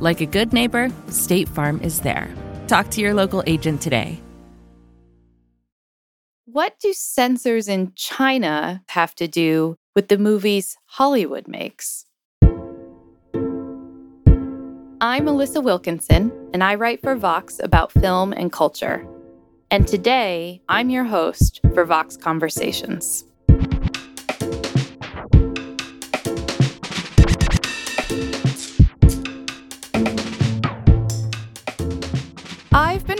Like a good neighbor, State Farm is there. Talk to your local agent today. What do censors in China have to do with the movies Hollywood makes? I'm Alissa Wilkinson, and I write for Vox about film and culture. And today, I'm your host for Vox Conversations.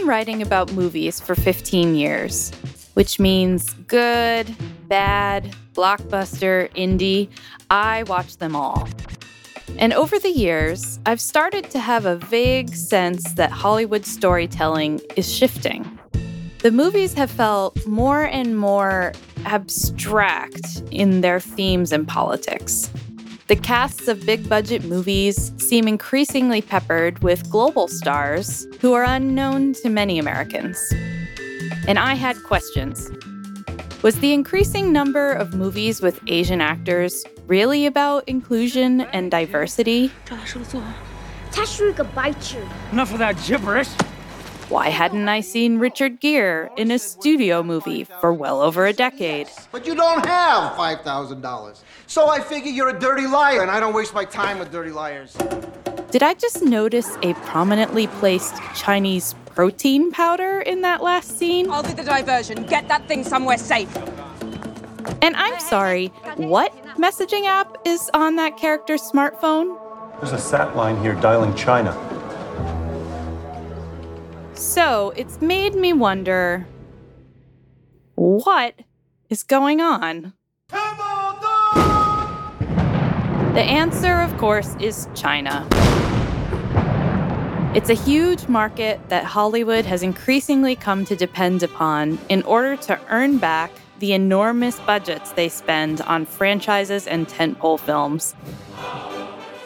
Been writing about movies for 15 years, which means good, bad, blockbuster, indie. I watch them all. And over the years, I've started to have a vague sense that Hollywood storytelling is shifting. The movies have felt more and more abstract in their themes and politics. The casts of big budget movies seem increasingly peppered with global stars who are unknown to many Americans. And I had questions. Was the increasing number of movies with Asian actors really about inclusion and diversity? Enough of that gibberish. Why hadn't I seen Richard Gere in a studio movie for well over a decade? But you don't have $5,000. So I figure you're a dirty liar, and I don't waste my time with dirty liars. Did I just notice a prominently placed Chinese protein powder in that last scene? I'll do the diversion. Get that thing somewhere safe. And I'm sorry, what messaging app is on that character's smartphone? There's a sat line here dialing China. So it's made me wonder what is going on? The answer, of course, is China. It's a huge market that Hollywood has increasingly come to depend upon in order to earn back the enormous budgets they spend on franchises and tentpole films.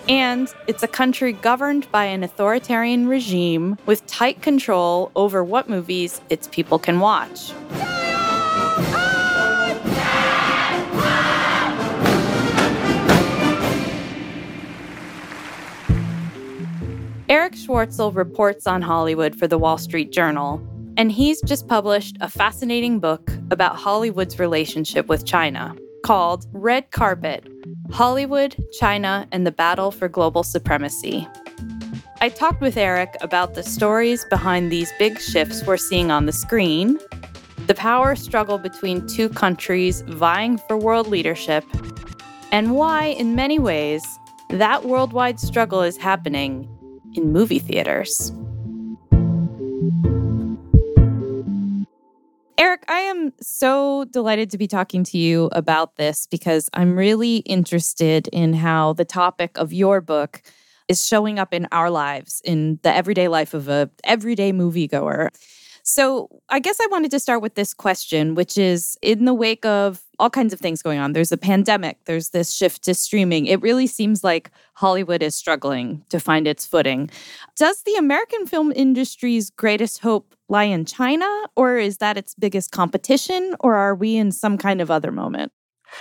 And it's a country governed by an authoritarian regime with tight control over what movies its people can watch. Erich Schwartzel reports on Hollywood for the Wall Street Journal, and he's just published a fascinating book about Hollywood's relationship with China called Red Carpet Hollywood, China, and the Battle for Global Supremacy. I talked with Erich about the stories behind these big shifts we're seeing on the screen, the power struggle between two countries vying for world leadership, and why, in many ways, that worldwide struggle is happening in movie theaters. I am so delighted to be talking to you about this because I'm really interested in how the topic of your book is showing up in our lives, in the everyday life of a everyday moviegoer. So, I guess I wanted to start with this question, which is in the wake of all kinds of things going on. There's a pandemic, there's this shift to streaming. It really seems like Hollywood is struggling to find its footing. Does the American film industry's greatest hope lie in China, or is that its biggest competition, or are we in some kind of other moment?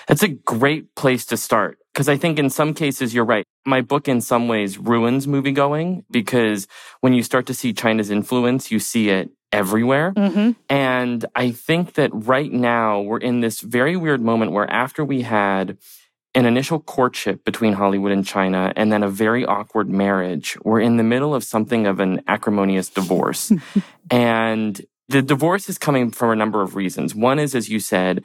That's a great place to start. Because I think in some cases, you're right. My book, in some ways, ruins movie going because when you start to see China's influence, you see it everywhere. Mm-hmm. And I think that right now we're in this very weird moment where after we had an initial courtship between Hollywood and China and then a very awkward marriage, we're in the middle of something of an acrimonious divorce. and the divorce is coming from a number of reasons. One is, as you said,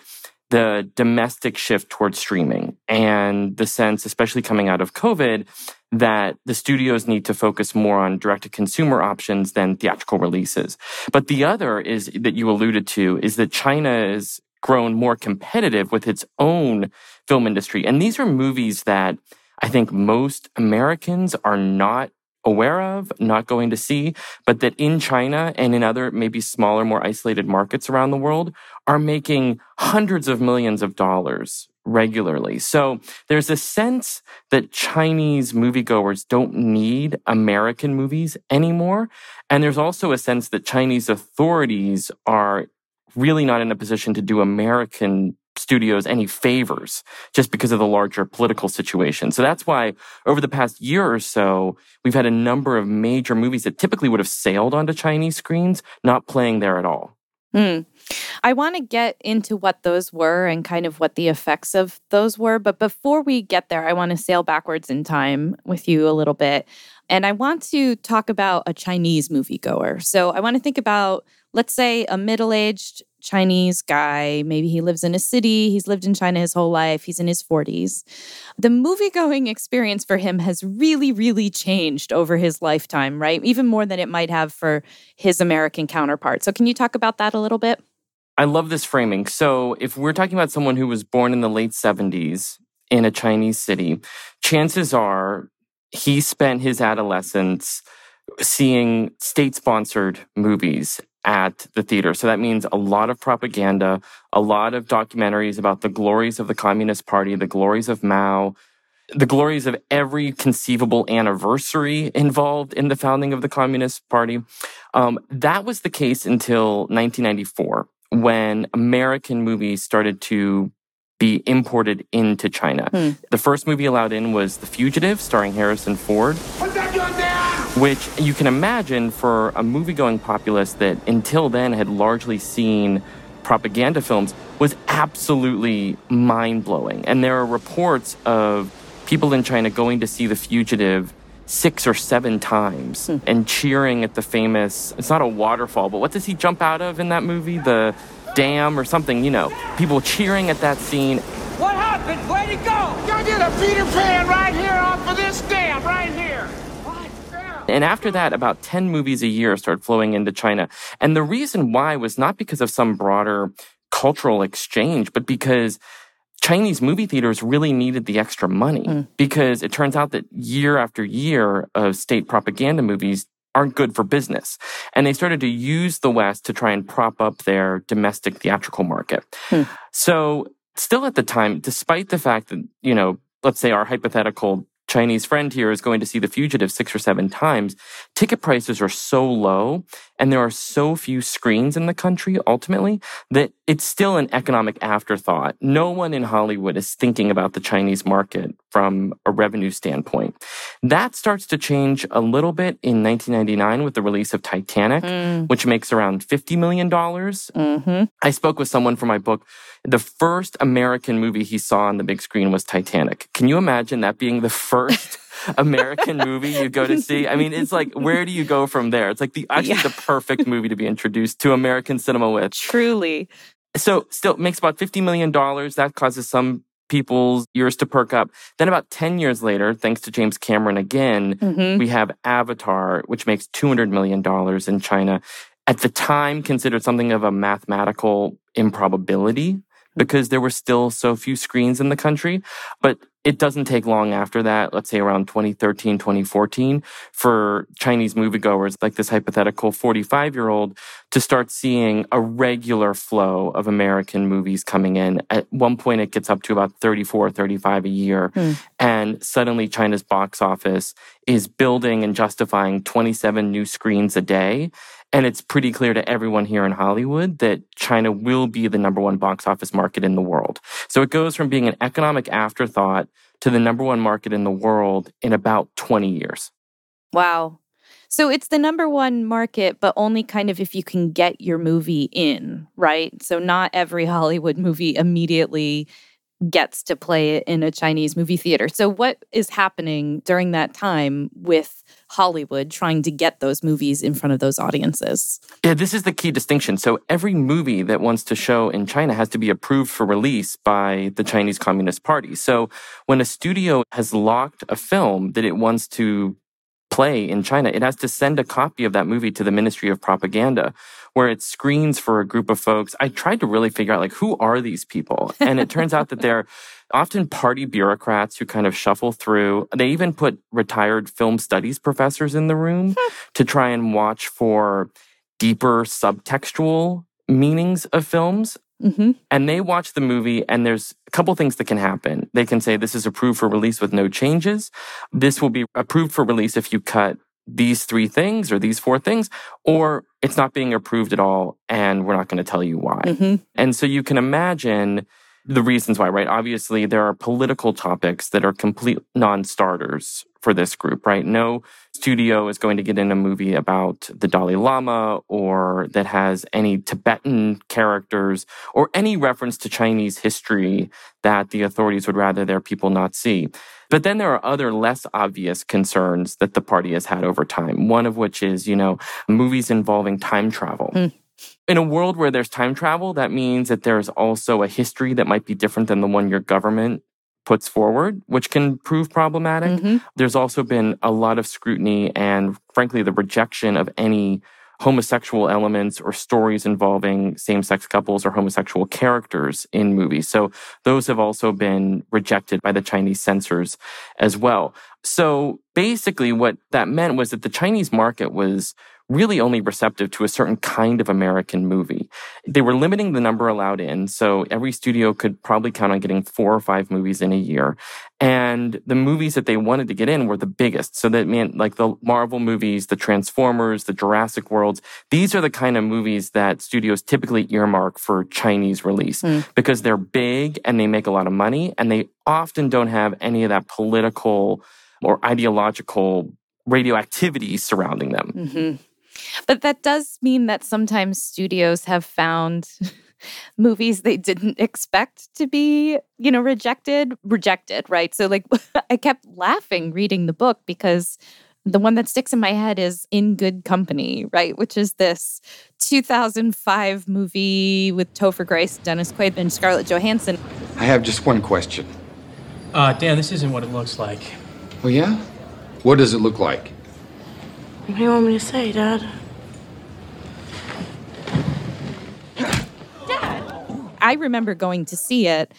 the domestic shift towards streaming and the sense, especially coming out of COVID, that the studios need to focus more on direct to consumer options than theatrical releases. But the other is that you alluded to is that China is grown more competitive with its own film industry. And these are movies that I think most Americans are not aware of, not going to see, but that in China and in other maybe smaller, more isolated markets around the world are making hundreds of millions of dollars regularly. So there's a sense that Chinese moviegoers don't need American movies anymore. And there's also a sense that Chinese authorities are really not in a position to do American studios any favors just because of the larger political situation. So that's why over the past year or so, we've had a number of major movies that typically would have sailed onto Chinese screens not playing there at all. Hmm. I want to get into what those were and kind of what the effects of those were. But before we get there, I want to sail backwards in time with you a little bit. And I want to talk about a Chinese moviegoer. So I want to think about, let's say, a middle aged Chinese guy. Maybe he lives in a city. He's lived in China his whole life. He's in his 40s. The movie going experience for him has really, really changed over his lifetime, right? Even more than it might have for his American counterpart. So, can you talk about that a little bit? I love this framing. So, if we're talking about someone who was born in the late 70s in a Chinese city, chances are he spent his adolescence seeing state sponsored movies at the theater. So that means a lot of propaganda, a lot of documentaries about the glories of the Communist Party, the glories of Mao, the glories of every conceivable anniversary involved in the founding of the Communist Party. Um, that was the case until 1994, when American movies started to be imported into China. Hmm. The first movie allowed in was The Fugitive, starring Harrison Ford which you can imagine for a movie-going populace that until then had largely seen propaganda films was absolutely mind-blowing. And there are reports of people in China going to see The Fugitive six or seven times Hmm. and cheering at the famous it's not a waterfall but what does he jump out of in that movie the dam or something you know people cheering at that scene What happened? Where'd he go? I did a Peter Pan right here off of this dam, right here. And after that, about 10 movies a year started flowing into China. And the reason why was not because of some broader cultural exchange, but because Chinese movie theaters really needed the extra money hmm. because it turns out that year after year of state propaganda movies aren't good for business. And they started to use the West to try and prop up their domestic theatrical market. Hmm. So still at the time, despite the fact that, you know, let's say our hypothetical Chinese friend here is going to see The Fugitive six or seven times, ticket prices are so low and there are so few screens in the country ultimately that it's still an economic afterthought. No one in Hollywood is thinking about the Chinese market from a revenue standpoint. That starts to change a little bit in 1999 with the release of Titanic, which makes around $50 million. Mm-hmm. I spoke with someone for my book. The first American movie he saw on the big screen was Titanic. Can you imagine that being the first American movie you go to see? I mean, it's like, where do you go from there? It's like the actually Yeah. the perfect movie to be introduced to American cinema with. Truly. So still makes about $50 million. That causes some people's ears to perk up. Then about 10 years later, thanks to James Cameron again, Mhm. we have Avatar, which makes $200 million in China. At the time, considered something of a mathematical improbability because there were still so few screens in the country. But it doesn't take long after that, let's say around 2013, 2014, for Chinese moviegoers like this hypothetical 45 year old to start seeing a regular flow of American movies coming in. At one point, it gets up to about 34, 35 a year. Hmm. And suddenly, China's box office is building and justifying 27 new screens a day. And it's pretty clear to everyone here in Hollywood that China will be the number one box office market in the world. So it goes from being an economic afterthought to the number one market in the world in about 20 years. Wow. So it's the number one market, but only kind of if you can get your movie in, right? So not every Hollywood movie immediately gets to play it in a Chinese movie theater. So, what is happening during that time with Hollywood trying to get those movies in front of those audiences? Yeah, this is the key distinction. So, every movie that wants to show in China has to be approved for release by the Chinese Communist Party. So, when a studio has locked a film that it wants to play in China, it has to send a copy of that movie to the Ministry of Propaganda where it screens for a group of folks. I tried to really figure out like who are these people? And it turns out that they're often party bureaucrats who kind of shuffle through. They even put retired film studies professors in the room hmm. to try and watch for deeper subtextual meanings of films. Mm-hmm. And they watch the movie, and there's a couple things that can happen. They can say, This is approved for release with no changes. This will be approved for release if you cut these three things or these four things, or it's not being approved at all and we're not going to tell you why. Mm-hmm. And so you can imagine the reasons why, right? Obviously, there are political topics that are complete non starters for this group, right? No studio is going to get in a movie about the Dalai Lama or that has any Tibetan characters or any reference to Chinese history that the authorities would rather their people not see. But then there are other less obvious concerns that the party has had over time. One of which is, you know, movies involving time travel. Mm. In a world where there's time travel, that means that there's also a history that might be different than the one your government puts forward, which can prove problematic. Mm-hmm. There's also been a lot of scrutiny and, frankly, the rejection of any homosexual elements or stories involving same sex couples or homosexual characters in movies. So those have also been rejected by the Chinese censors as well. So basically, what that meant was that the Chinese market was really only receptive to a certain kind of American movie. They were limiting the number allowed in, so every studio could probably count on getting four or five movies in a year. And the movies that they wanted to get in were the biggest. So that meant like the Marvel movies, the Transformers, the Jurassic Worlds. These are the kind of movies that studios typically earmark for Chinese release mm. because they're big and they make a lot of money and they often don't have any of that political or ideological radioactivity surrounding them. Mm-hmm. But that does mean that sometimes studios have found movies they didn't expect to be, you know, rejected, rejected, right? So, like, I kept laughing reading the book because the one that sticks in my head is In Good Company, right? Which is this 2005 movie with Topher Grace, Dennis Quaid, and Scarlett Johansson. I have just one question. Uh, Dan, this isn't what it looks like. Oh, yeah? What does it look like? What do you want me to say, Dad? Dad! I remember going to see it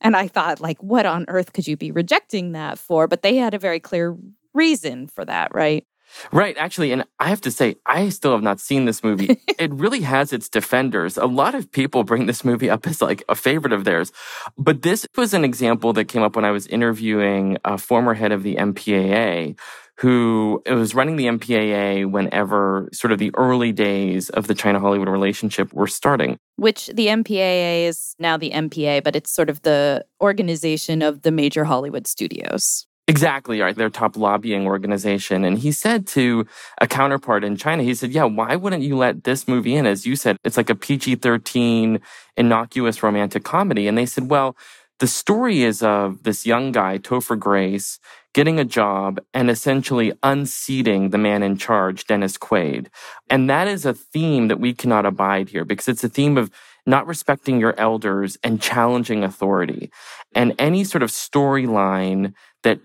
and I thought, like, what on earth could you be rejecting that for? But they had a very clear reason for that, right? Right, actually, and I have to say, I still have not seen this movie. it really has its defenders. A lot of people bring this movie up as like a favorite of theirs. But this was an example that came up when I was interviewing a former head of the MPAA who was running the MPAA whenever sort of the early days of the China Hollywood relationship were starting. Which the MPAA is now the MPA, but it's sort of the organization of the major Hollywood studios. Exactly, right. Their top lobbying organization. And he said to a counterpart in China, he said, Yeah, why wouldn't you let this movie in? As you said, it's like a PG 13 innocuous romantic comedy. And they said, Well, the story is of this young guy, Topher Grace, getting a job and essentially unseating the man in charge, Dennis Quaid. And that is a theme that we cannot abide here because it's a theme of not respecting your elders and challenging authority. And any sort of storyline that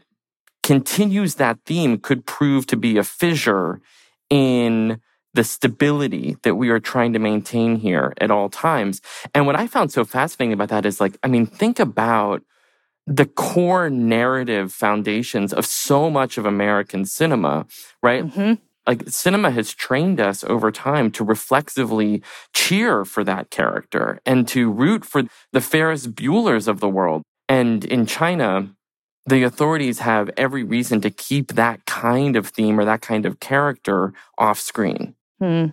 continues that theme could prove to be a fissure in the stability that we are trying to maintain here at all times. And what I found so fascinating about that is like, I mean, think about the core narrative foundations of so much of American cinema, right? Mm-hmm. Like cinema has trained us over time to reflexively cheer for that character and to root for the Ferris Buellers of the world. And in China, the authorities have every reason to keep that kind of theme or that kind of character off screen. Hmm.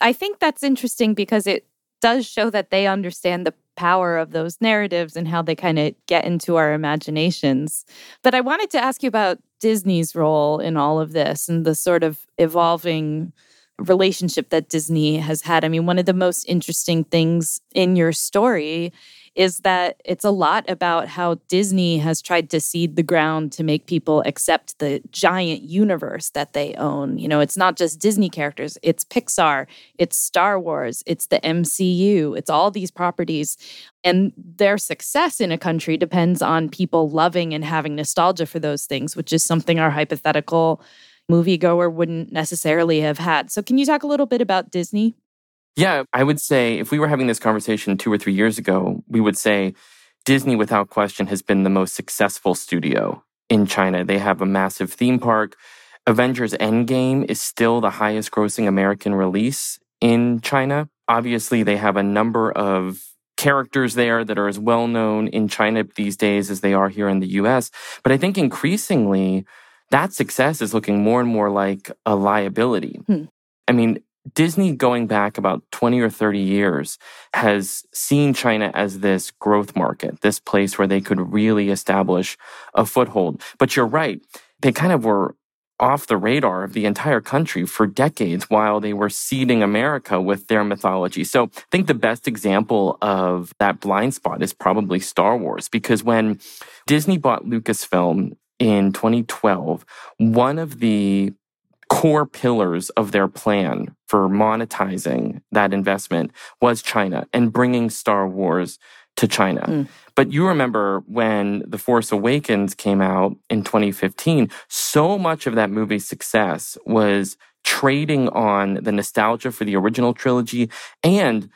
I think that's interesting because it does show that they understand the power of those narratives and how they kind of get into our imaginations. But I wanted to ask you about Disney's role in all of this and the sort of evolving relationship that Disney has had. I mean, one of the most interesting things in your story is that it's a lot about how Disney has tried to seed the ground to make people accept the giant universe that they own. You know, it's not just Disney characters, it's Pixar, it's Star Wars, it's the MCU, it's all these properties. And their success in a country depends on people loving and having nostalgia for those things, which is something our hypothetical moviegoer wouldn't necessarily have had. So, can you talk a little bit about Disney? Yeah, I would say if we were having this conversation two or three years ago, we would say Disney, without question, has been the most successful studio in China. They have a massive theme park. Avengers Endgame is still the highest grossing American release in China. Obviously, they have a number of characters there that are as well known in China these days as they are here in the US. But I think increasingly, that success is looking more and more like a liability. Hmm. I mean, Disney, going back about 20 or 30 years, has seen China as this growth market, this place where they could really establish a foothold. But you're right, they kind of were off the radar of the entire country for decades while they were seeding America with their mythology. So I think the best example of that blind spot is probably Star Wars, because when Disney bought Lucasfilm in 2012, one of the core pillars of their plan for monetizing that investment was China and bringing Star Wars to China. Mm. But you remember when The Force Awakens came out in 2015, so much of that movie's success was trading on the nostalgia for the original trilogy and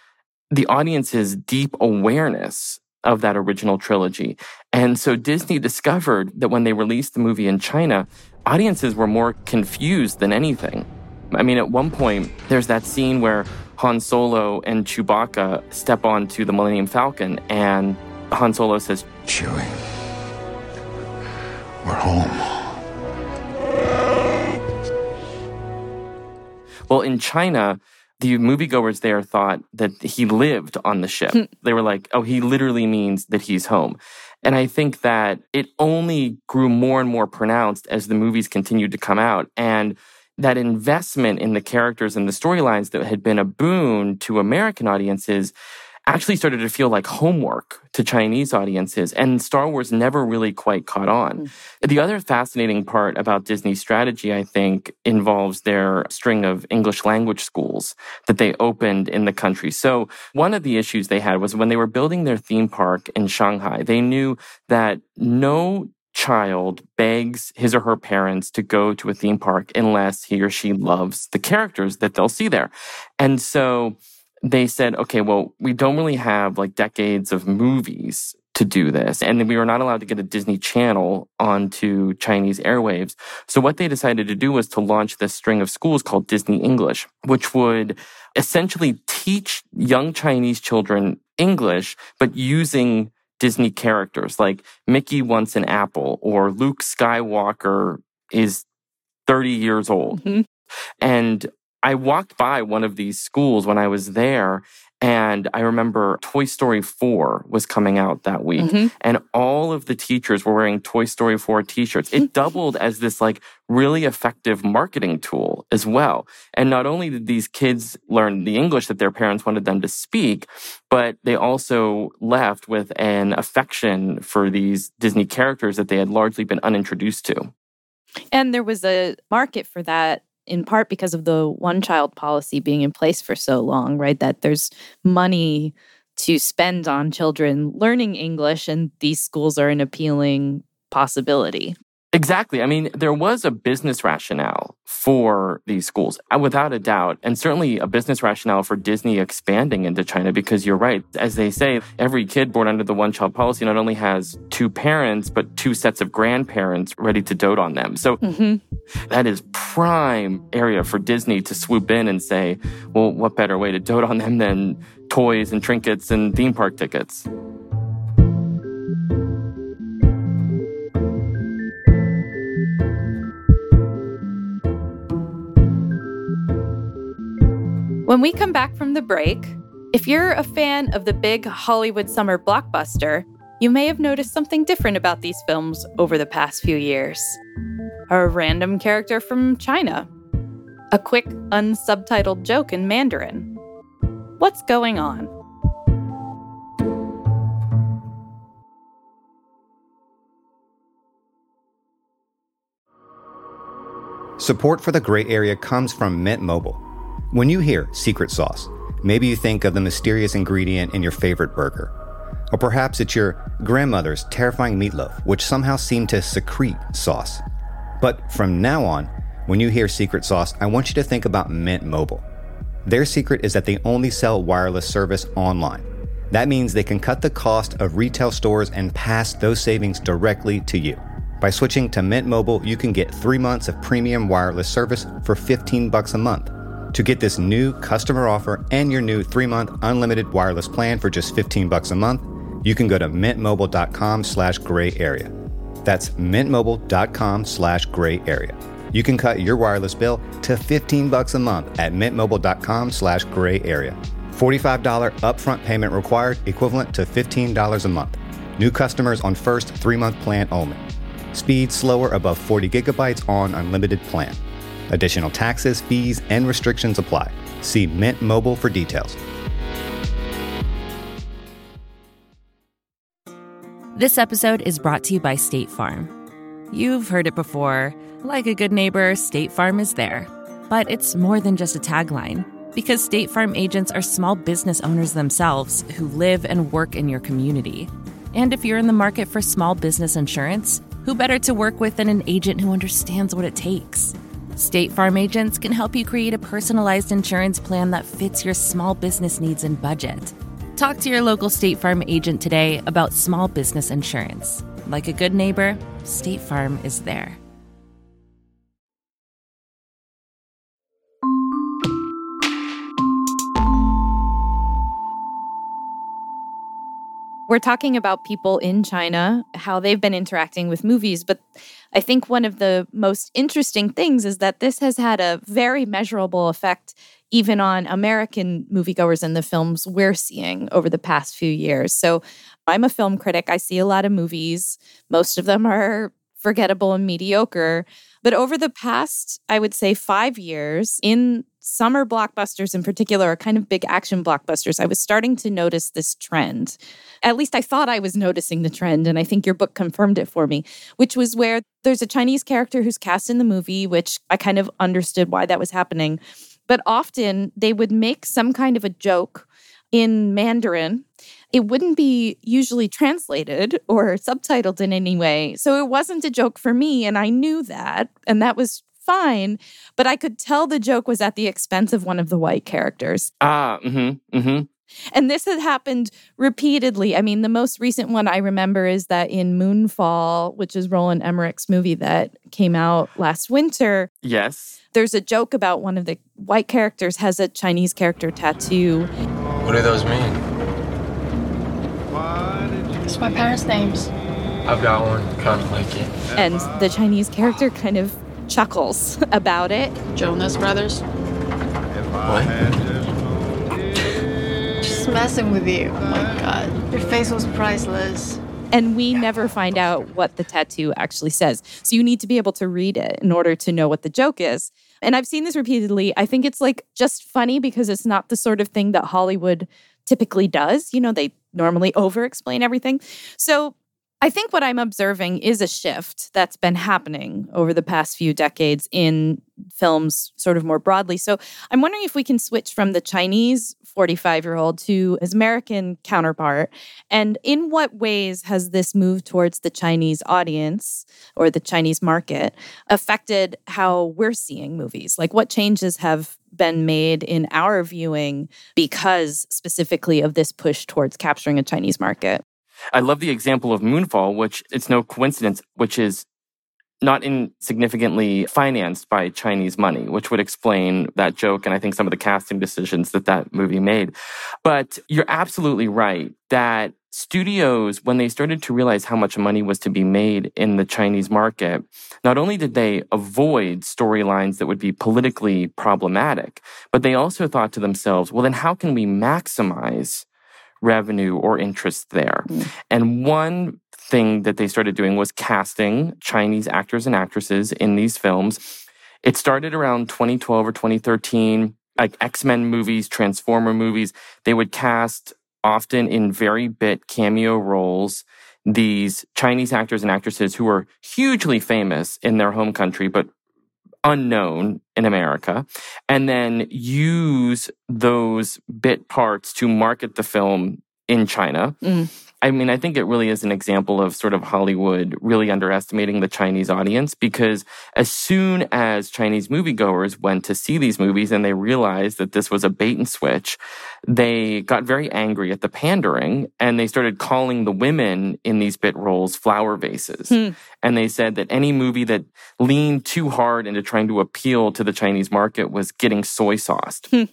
the audience's deep awareness of that original trilogy. And so Disney discovered that when they released the movie in China, audiences were more confused than anything. I mean, at one point, there's that scene where Han Solo and Chewbacca step onto the Millennium Falcon, and Han Solo says, Chewie, we're home. Well, in China, the moviegoers there thought that he lived on the ship. Hmm. they were like, oh, he literally means that he's home. And I think that it only grew more and more pronounced as the movies continued to come out. And that investment in the characters and the storylines that had been a boon to American audiences actually started to feel like homework to Chinese audiences, and Star Wars never really quite caught on. Mm. The other fascinating part about Disney's strategy, I think, involves their string of English language schools that they opened in the country. So, one of the issues they had was when they were building their theme park in Shanghai, they knew that no child begs his or her parents to go to a theme park unless he or she loves the characters that they'll see there. And so they said, okay, well, we don't really have like decades of movies to do this. And we were not allowed to get a Disney channel onto Chinese airwaves. So what they decided to do was to launch this string of schools called Disney English, which would essentially teach young Chinese children English, but using Disney characters like Mickey wants an apple or Luke Skywalker is 30 years old. Mm-hmm. And I walked by one of these schools when I was there, and I remember Toy Story 4 was coming out that week, mm-hmm. and all of the teachers were wearing Toy Story 4 t shirts. It doubled as this like really effective marketing tool as well. And not only did these kids learn the English that their parents wanted them to speak, but they also left with an affection for these Disney characters that they had largely been unintroduced to. And there was a market for that in part because of the one child policy being in place for so long, right? That there's money to spend on children learning English, and these schools are an appealing possibility. Exactly. I mean, there was a business rationale for these schools, uh, without a doubt, and certainly a business rationale for Disney expanding into China because you're right. As they say, every kid born under the one child policy not only has two parents, but two sets of grandparents ready to dote on them. So mm-hmm. that is prime area for Disney to swoop in and say, well, what better way to dote on them than toys and trinkets and theme park tickets? When we come back from the break, If you're a fan of the big Hollywood summer blockbuster, you may have noticed something different about these films over the past few years. A random character from China, a quick, unsubtitled joke in Mandarin. What's going on? Support for the gray area comes from Mint Mobile. When you hear secret sauce, maybe you think of the mysterious ingredient in your favorite burger. Or perhaps it's your grandmother's terrifying meatloaf, which somehow seemed to secrete sauce. But from now on, when you hear secret sauce, I want you to think about Mint Mobile. Their secret is that they only sell wireless service online. That means they can cut the cost of retail stores and pass those savings directly to you. By switching to Mint Mobile, you can get three months of premium wireless service for 15 bucks a month. To get this new customer offer and your new three-month unlimited wireless plan for just 15 bucks a month, you can go to mintmobile.com slash gray area. That's mintmobile.com slash gray area. You can cut your wireless bill to 15 bucks a month at mintmobile.com slash gray area. $45 upfront payment required, equivalent to $15 a month. New customers on first three-month plan only. Speed slower above 40 gigabytes on unlimited plan. Additional taxes, fees, and restrictions apply. See Mint Mobile for details. This episode is brought to you by State Farm. You've heard it before. Like a good neighbor, State Farm is there. But it's more than just a tagline, because State Farm agents are small business owners themselves who live and work in your community. And if you're in the market for small business insurance, who better to work with than an agent who understands what it takes? State Farm agents can help you create a personalized insurance plan that fits your small business needs and budget. Talk to your local State Farm agent today about small business insurance. Like a good neighbor, State Farm is there. We're talking about people in China, how they've been interacting with movies. But I think one of the most interesting things is that this has had a very measurable effect even on American moviegoers and the films we're seeing over the past few years. So I'm a film critic. I see a lot of movies. Most of them are forgettable and mediocre. But over the past, I would say, five years, in summer blockbusters in particular, are kind of big action blockbusters, I was starting to notice this trend. At least I thought I was noticing the trend, and I think your book confirmed it for me, which was where there's a Chinese character who's cast in the movie, which I kind of understood why that was happening. But often they would make some kind of a joke in Mandarin. It wouldn't be usually translated or subtitled in any way. So it wasn't a joke for me. And I knew that. And that was fine. But I could tell the joke was at the expense of one of the white characters. Ah, mm hmm, mm hmm. And this had happened repeatedly. I mean, the most recent one I remember is that in Moonfall, which is Roland Emmerich's movie that came out last winter. Yes. There's a joke about one of the white characters has a Chinese character tattoo. What do those mean? It's my parents' names. I've got one, kind of like it. And the Chinese character kind of chuckles about it. Jonas Brothers. What? Just messing with you. Oh my god. Your face was priceless. And we never find out what the tattoo actually says. So you need to be able to read it in order to know what the joke is. And I've seen this repeatedly. I think it's like just funny because it's not the sort of thing that Hollywood typically does. You know, they normally over explain everything. So I think what I'm observing is a shift that's been happening over the past few decades in films, sort of more broadly. So I'm wondering if we can switch from the Chinese 45 year old to his American counterpart. And in what ways has this move towards the Chinese audience or the Chinese market affected how we're seeing movies? Like, what changes have been made in our viewing because specifically of this push towards capturing a Chinese market? I love the example of Moonfall, which it's no coincidence, which is not insignificantly financed by Chinese money, which would explain that joke and I think some of the casting decisions that that movie made. But you're absolutely right that studios, when they started to realize how much money was to be made in the Chinese market, not only did they avoid storylines that would be politically problematic, but they also thought to themselves, well, then how can we maximize revenue or interest there? Mm. And one thing that they started doing was casting Chinese actors and actresses in these films. It started around 2012 or 2013 like X-Men movies, Transformer movies, they would cast often in very bit cameo roles these Chinese actors and actresses who were hugely famous in their home country, but unknown in America, and then use those bit parts to market the film in China. Mm. I mean, I think it really is an example of sort of Hollywood really underestimating the Chinese audience because as soon as Chinese moviegoers went to see these movies and they realized that this was a bait and switch, they got very angry at the pandering and they started calling the women in these bit roles flower vases. Hmm. And they said that any movie that leaned too hard into trying to appeal to the Chinese market was getting soy sauced. Hmm.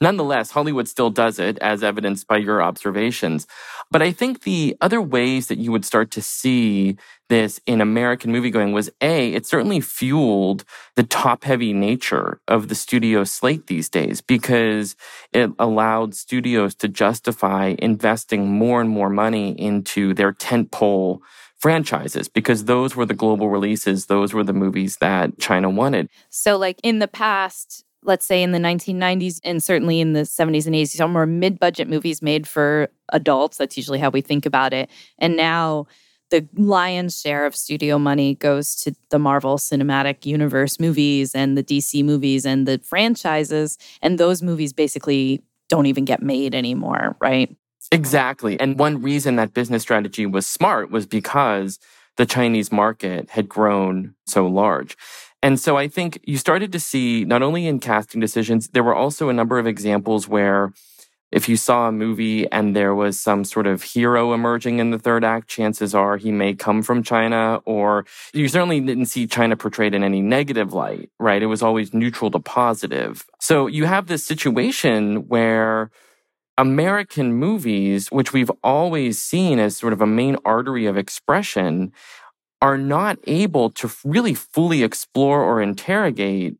Nonetheless, Hollywood still does it, as evidenced by your observations. But I think the other ways that you would start to see this in American moviegoing was A, it certainly fueled the top heavy nature of the studio slate these days because it allowed studios to justify investing more and more money into their tentpole franchises because those were the global releases. Those were the movies that China wanted. So, like in the past, let's say in the 1990s and certainly in the 70s and 80s, some more mid budget movies made for adults. That's usually how we think about it. And now the lion's share of studio money goes to the Marvel Cinematic Universe movies and the DC movies and the franchises. And those movies basically don't even get made anymore, right? Exactly. And one reason that business strategy was smart was because the Chinese market had grown so large. And so I think you started to see not only in casting decisions, there were also a number of examples where if you saw a movie and there was some sort of hero emerging in the third act, chances are he may come from China, or you certainly didn't see China portrayed in any negative light, right? It was always neutral to positive. So you have this situation where American movies, which we've always seen as sort of a main artery of expression, are not able to really fully explore or interrogate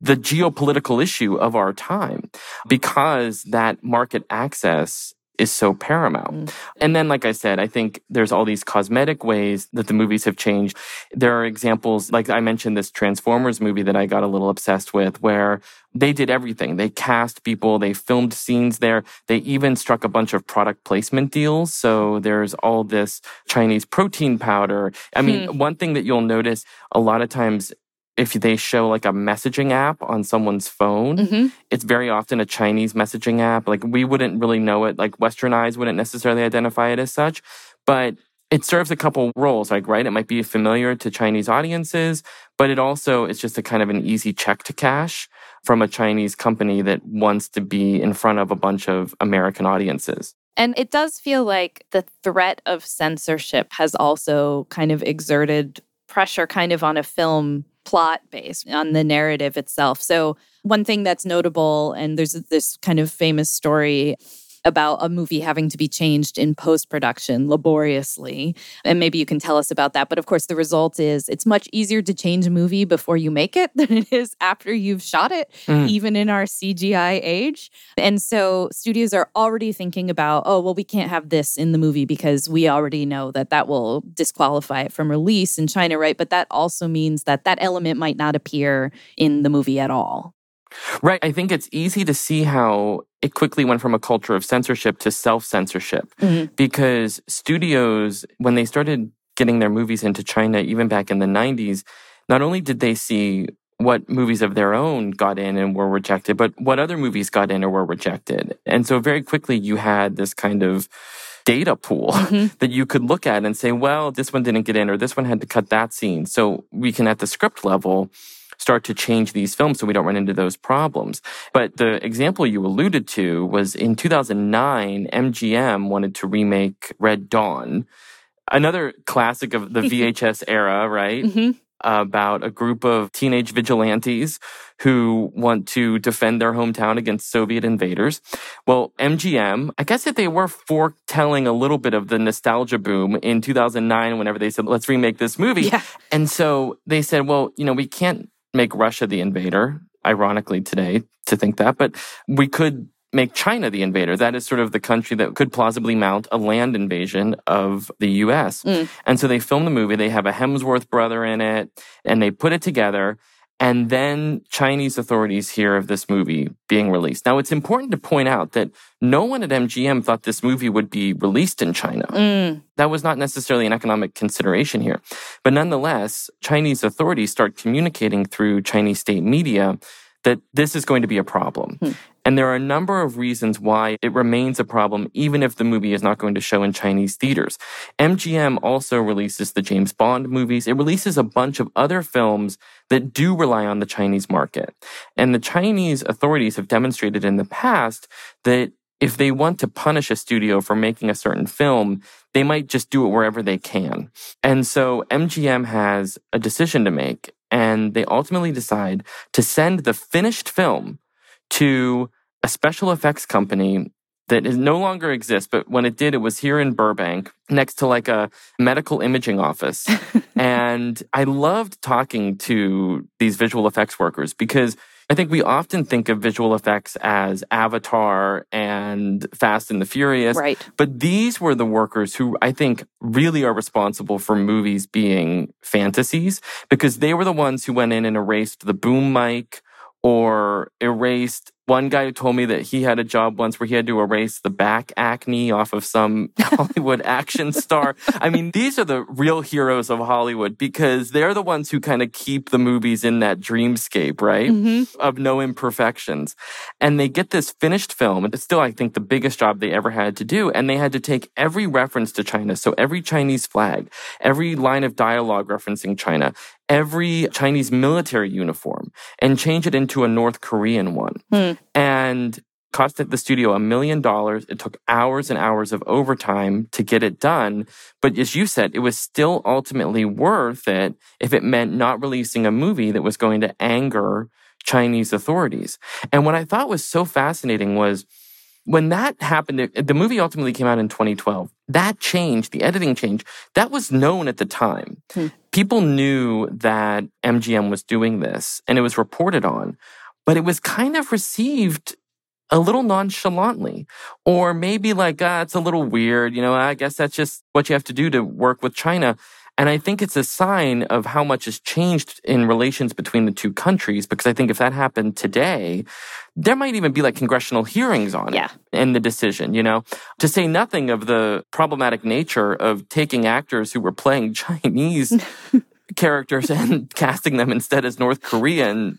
the geopolitical issue of our time mm-hmm. because that market access is so paramount. Mm. And then, like I said, I think there's all these cosmetic ways that the movies have changed. There are examples, like I mentioned, this Transformers movie that I got a little obsessed with, where they did everything. They cast people, they filmed scenes there. They even struck a bunch of product placement deals. So there's all this Chinese protein powder. I mean, hmm. one thing that you'll notice a lot of times if they show like a messaging app on someone's phone, mm-hmm. it's very often a Chinese messaging app. Like we wouldn't really know it, like Western eyes wouldn't necessarily identify it as such, but it serves a couple roles, like, right? It might be familiar to Chinese audiences, but it also is just a kind of an easy check to cash from a Chinese company that wants to be in front of a bunch of American audiences. And it does feel like the threat of censorship has also kind of exerted pressure kind of on a film plot based on the narrative itself. So, one thing that's notable, and there's this kind of famous story about a movie having to be changed in post production laboriously. And maybe you can tell us about that. But of course, the result is it's much easier to change a movie before you make it than it is after you've shot it, mm. even in our CGI age. And so studios are already thinking about, oh, well, we can't have this in the movie because we already know that that will disqualify it from release in China, right? But that also means that that element might not appear in the movie at all. Right. I think it's easy to see how it quickly went from a culture of censorship to self censorship mm-hmm. because studios, when they started getting their movies into China, even back in the 90s, not only did they see what movies of their own got in and were rejected, but what other movies got in or were rejected. And so very quickly you had this kind of data pool mm-hmm. that you could look at and say, well, this one didn't get in or this one had to cut that scene. So we can at the script level start to change these films so we don't run into those problems. But the example you alluded to was in 2009, MGM wanted to remake Red Dawn, another classic of the VHS era, right? Mm-hmm. about a group of teenage vigilantes who want to defend their hometown against Soviet invaders. Well, MGM, I guess that they were foretelling a little bit of the nostalgia boom in 2009 whenever they said, let's remake this movie. Yeah. And so they said, well, you know, we can't make Russia the invader, ironically today to think that, but we could make China the invader. That is sort of the country that could plausibly mount a land invasion of the US. Mm. And so they film the movie. They have a Hemsworth brother in it and they put it together. And then Chinese authorities hear of this movie being released. Now, it's important to point out that no one at MGM thought this movie would be released in China. Mm. That was not necessarily an economic consideration here. But nonetheless, Chinese authorities start communicating through Chinese state media that this is going to be a problem. Hmm. And there are a number of reasons why it remains a problem, even if the movie is not going to show in Chinese theaters. MGM also releases the James Bond movies. It releases a bunch of other films that do rely on the Chinese market. And the Chinese authorities have demonstrated in the past that if they want to punish a studio for making a certain film, they might just do it wherever they can. And so MGM has a decision to make, and they ultimately decide to send the finished film to a special effects company that is no longer exists, but when it did, it was here in Burbank next to like a medical imaging office. and I loved talking to these visual effects workers because I think we often think of visual effects as Avatar and Fast and the Furious. Right. But these were the workers who I think really are responsible for movies being fantasies because they were the ones who went in and erased the boom mic or erased one guy told me that he had a job once where he had to erase the back acne off of some Hollywood action star. I mean, these are the real heroes of Hollywood because they're the ones who kind of keep the movies in that dreamscape, right? Mm-hmm. Of no imperfections. And they get this finished film. And it's still, I think, the biggest job they ever had to do. And they had to take every reference to China. So every Chinese flag, every line of dialogue referencing China, every Chinese military uniform and change it into a North Korean one. Hmm. And cost the studio a million dollars. It took hours and hours of overtime to get it done. But as you said, it was still ultimately worth it if it meant not releasing a movie that was going to anger Chinese authorities. And what I thought was so fascinating was when that happened, the movie ultimately came out in 2012. That change, the editing change, that was known at the time. Hmm. People knew that MGM was doing this and it was reported on, but it was kind of received a little nonchalantly or maybe like, ah, it's a little weird. You know, I guess that's just what you have to do to work with China. And I think it's a sign of how much has changed in relations between the two countries. Because I think if that happened today, there might even be like congressional hearings on Yeah. it and the decision, you know, to say nothing of the problematic nature of taking actors who were playing Chinese characters and casting them instead as North Korean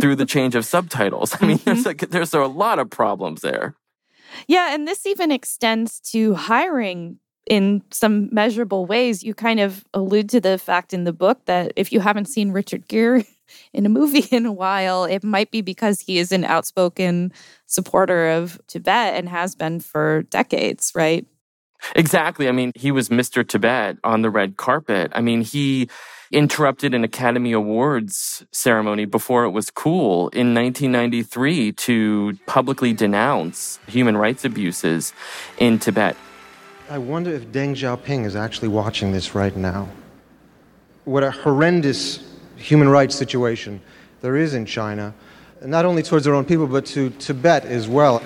through the change of subtitles. I mean, mm-hmm. there's a, there's a lot of problems there. Yeah, and this even extends to hiring in some measurable ways. You kind of allude to the fact in the book that if you haven't seen Richard Gere in a movie in a while, it might be because he is an outspoken supporter of Tibet and has been for decades, right? Exactly. I mean, he was Mr. Tibet on the red carpet. I mean, he interrupted an Academy Awards ceremony before it was cool in 1993 to publicly denounce human rights abuses in Tibet. I wonder if Deng Xiaoping is actually watching this right now. What a horrendous human rights situation there is in China, not only towards their own people, but to Tibet as well.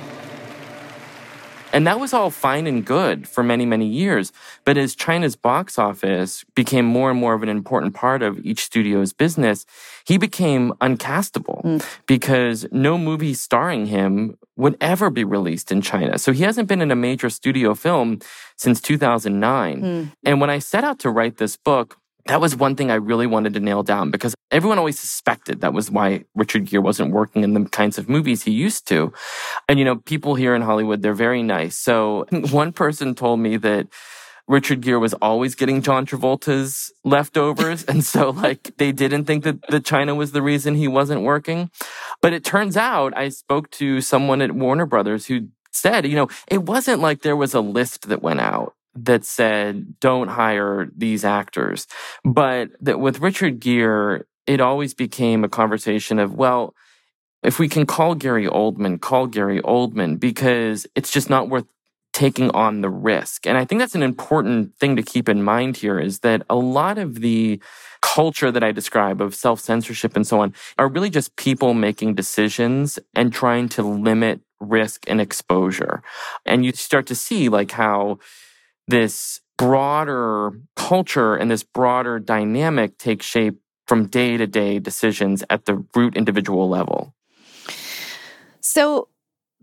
And that was all fine and good for many, many years. But as China's box office became more and more of an important part of each studio's business, he became uncastable mm. because no movie starring him would ever be released in China. So he hasn't been in a major studio film since 2009. Mm. And when I set out to write this book, that was one thing I really wanted to nail down because everyone always suspected that was why Richard Gere wasn't working in the kinds of movies he used to. And, you know, people here in Hollywood, they're very nice. So one person told me that Richard Gere was always getting John Travolta's leftovers. and so like they didn't think that, the China was the reason he wasn't working. But it turns out I spoke to someone at Warner Brothers who said, you know, it wasn't like there was a list that went out that said, don't hire these actors. But that with Richard Gere, it always became a conversation of, well, if we can call Gary Oldman, call Gary Oldman because it's just not worth taking on the risk. And I think that's an important thing to keep in mind here is that a lot of the culture that I describe of self censorship and so on are really just people making decisions and trying to limit risk and exposure. And you start to see like how this broader culture and this broader dynamic takes shape from day to day decisions at the root individual level. So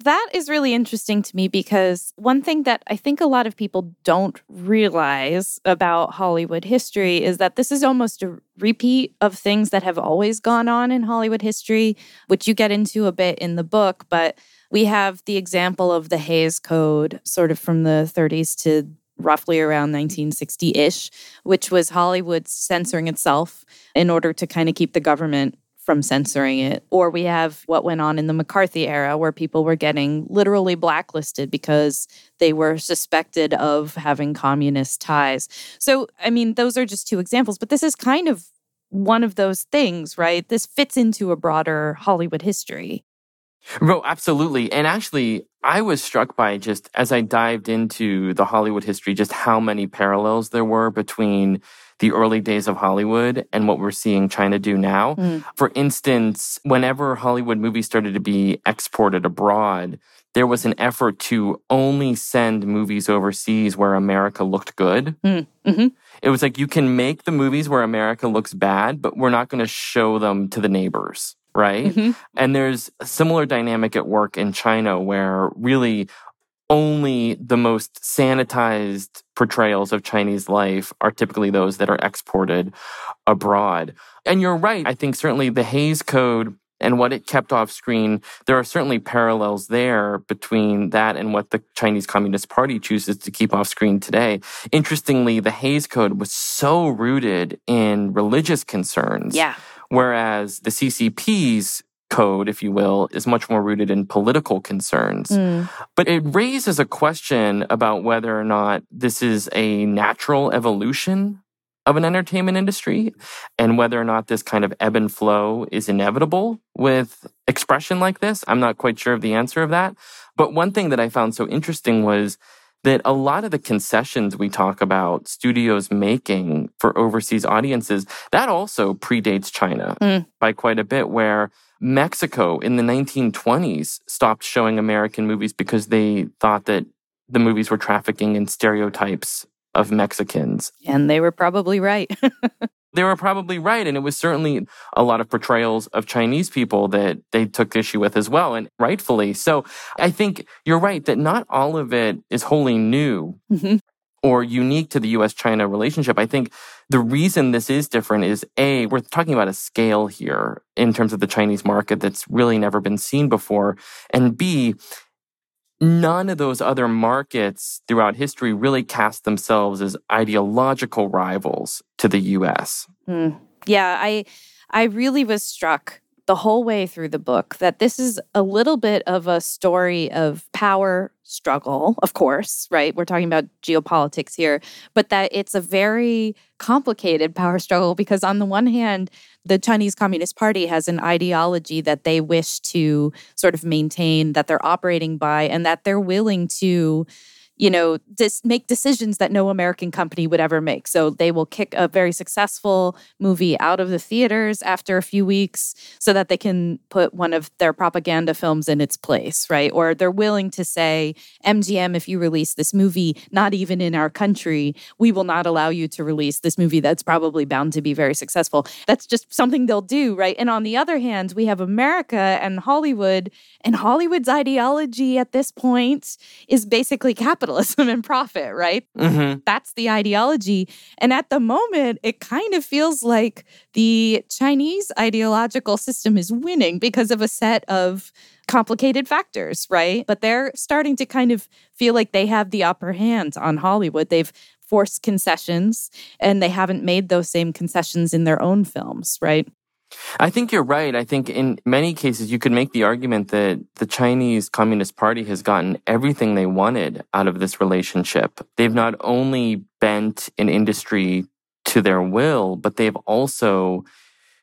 that is really interesting to me because one thing that I think a lot of people don't realize about Hollywood history is that this is almost a repeat of things that have always gone on in Hollywood history, which you get into a bit in the book. But we have the example of the Hays Code, sort of from the 30s to roughly around 1960 ish, which was Hollywood censoring itself in order to kind of keep the government from censoring it. Or we have what went on in the McCarthy era, where people were getting literally blacklisted because they were suspected of having communist ties. So, I mean, those are just two examples, but this is kind of one of those things, right? This fits into a broader Hollywood history. Oh, absolutely. And actually, I was struck by just as I dived into the Hollywood history, just how many parallels there were between the early days of Hollywood and what we're seeing China do now. Mm. For instance, whenever Hollywood movies started to be exported abroad, there was an effort to only send movies overseas where America looked good. Mm. Mm-hmm. It was like you can make the movies where America looks bad, but we're not going to show them to the neighbors right? Mm-hmm. And there's a similar dynamic at work in China where really only the most sanitized portrayals of Chinese life are typically those that are exported abroad. And you're right. I think certainly the Hays Code and what it kept off screen, there are certainly parallels there between that and what the Chinese Communist Party chooses to keep off screen today. Interestingly, the Hays Code was so rooted in religious concerns. Yeah. Whereas the CCP's code, if you will, is much more rooted in political concerns. Mm. But it raises a question about whether or not this is a natural evolution of an entertainment industry and whether or not this kind of ebb and flow is inevitable with expression like this. I'm not quite sure of the answer of that. But one thing that I found so interesting was that a lot of the concessions we talk about studios making for overseas audiences, that also predates China mm. by quite a bit, where Mexico in the 1920s stopped showing American movies because they thought that the movies were trafficking in stereotypes of Mexicans. And they were probably right. they were probably right. And it was certainly a lot of portrayals of Chinese people that they took issue with as well, and rightfully. So I think you're right that not all of it is wholly new. Mm-hmm. Or unique to the US China relationship. I think the reason this is different is A, we're talking about a scale here in terms of the Chinese market that's really never been seen before. And B, none of those other markets throughout history really cast themselves as ideological rivals to the US. Mm. Yeah, I I really was struck the whole way through the book that this is a little bit of a story of power struggle, of course, right? We're talking about geopolitics here, but that it's a very complicated power struggle because, on the one hand, the Chinese Communist Party has an ideology that they wish to sort of maintain, that they're operating by, and that they're willing to you know, dis- make decisions that no American company would ever make. So they will kick a very successful movie out of the theaters after a few weeks so that they can put one of their propaganda films in its place, right? Or they're willing to say, MGM, if you release this movie, not even in our country, we will not allow you to release this movie that's probably bound to be very successful. That's just something they'll do, right? And on the other hand, we have America and Hollywood, and Hollywood's ideology at this point is basically capitalism capitalism and profit, right? Mm-hmm. That's the ideology. And at the moment, it kind of feels like the Chinese ideological system is winning because of a set of complicated factors, right? But they're starting to kind of feel like they have the upper hand on Hollywood. They've forced concessions and they haven't made those same concessions in their own films, right? I think you're right. I think in many cases, you could make the argument that the Chinese Communist Party has gotten everything they wanted out of this relationship. They've not only bent an industry to their will, but they've also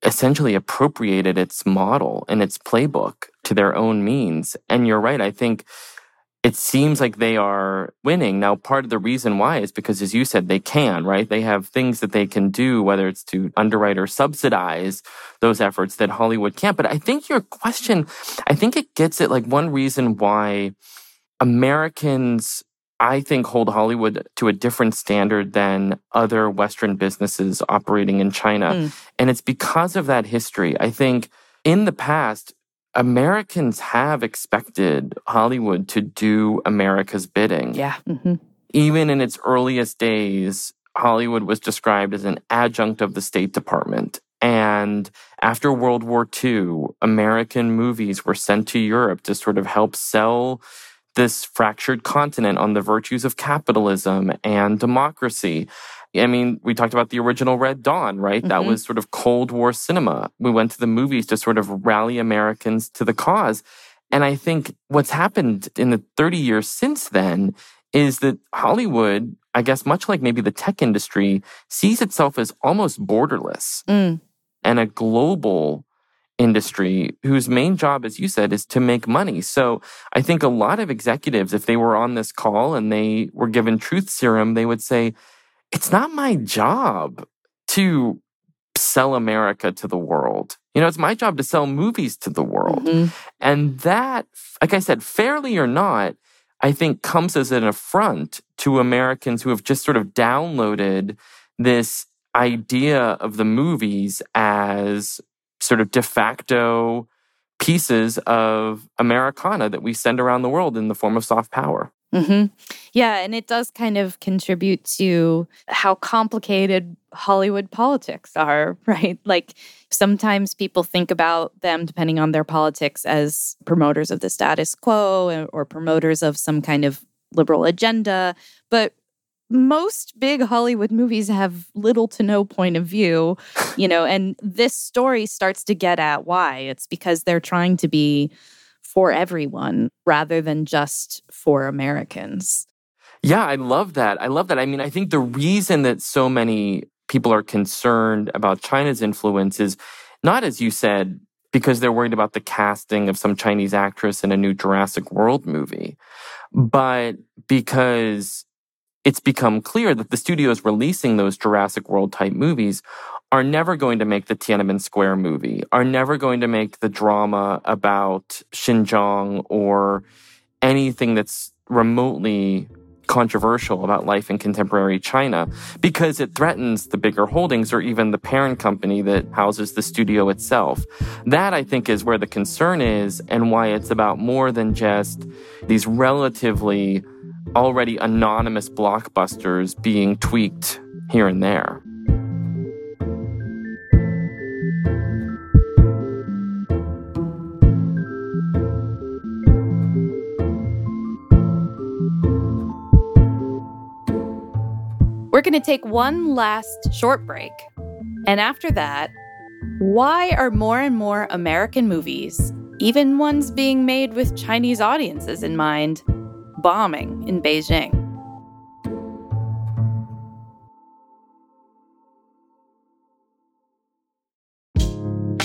essentially appropriated its model and its playbook to their own means. And you're right. I think it seems like they are winning. Now, part of the reason why is because, as you said, they can, right? They have things that they can do, whether it's to underwrite or subsidize those efforts that Hollywood can't. But I think your question, I think it gets it like one reason why Americans, I think, hold Hollywood to a different standard than other Western businesses operating in China. Mm. And it's because of that history. I think in the past, Americans have expected Hollywood to do America's bidding. Yeah. Mm-hmm. Even in its earliest days, Hollywood was described as an adjunct of the State Department. And after World War II, American movies were sent to Europe to sort of help sell this fractured continent on the virtues of capitalism and democracy. I mean, we talked about the original Red Dawn, right? Mm-hmm. That was sort of Cold War cinema. We went to the movies to sort of rally Americans to the cause. And I think what's happened in the 30 years since then is that Hollywood, I guess, much like maybe the tech industry, sees itself as almost borderless mm. and a global industry whose main job, as you said, is to make money. So I think a lot of executives, if they were on this call and they were given truth serum, they would say, it's not my job to sell America to the world. You know, it's my job to sell movies to the world. Mm-hmm. And that, like I said, fairly or not, I think comes as an affront to Americans who have just sort of downloaded this idea of the movies as sort of de facto pieces of Americana that we send around the world in the form of soft power. Mm-hmm. Yeah, and it does kind of contribute to how complicated Hollywood politics are, right? Like sometimes people think about them, depending on their politics, as promoters of the status quo or promoters of some kind of liberal agenda. But most big Hollywood movies have little to no point of view, you know, and this story starts to get at why. It's because they're trying to be for everyone rather than just for Americans. Yeah, I love that. I love that. I mean, I think the reason that so many people are concerned about China's influence is not, as you said, because they're worried about the casting of some Chinese actress in a new Jurassic World movie, but because it's become clear that the studios releasing those Jurassic World type movies are never going to make the Tiananmen Square movie, are never going to make the drama about Xinjiang or anything that's remotely controversial about life in contemporary China because it threatens the bigger holdings or even the parent company that houses the studio itself. That, I think, is where the concern is and why it's about more than just these relatively already anonymous blockbusters being tweaked here and there. We're going to take one last short break. And after that, why are more and more American movies, even ones being made with Chinese audiences in mind, bombing in Beijing?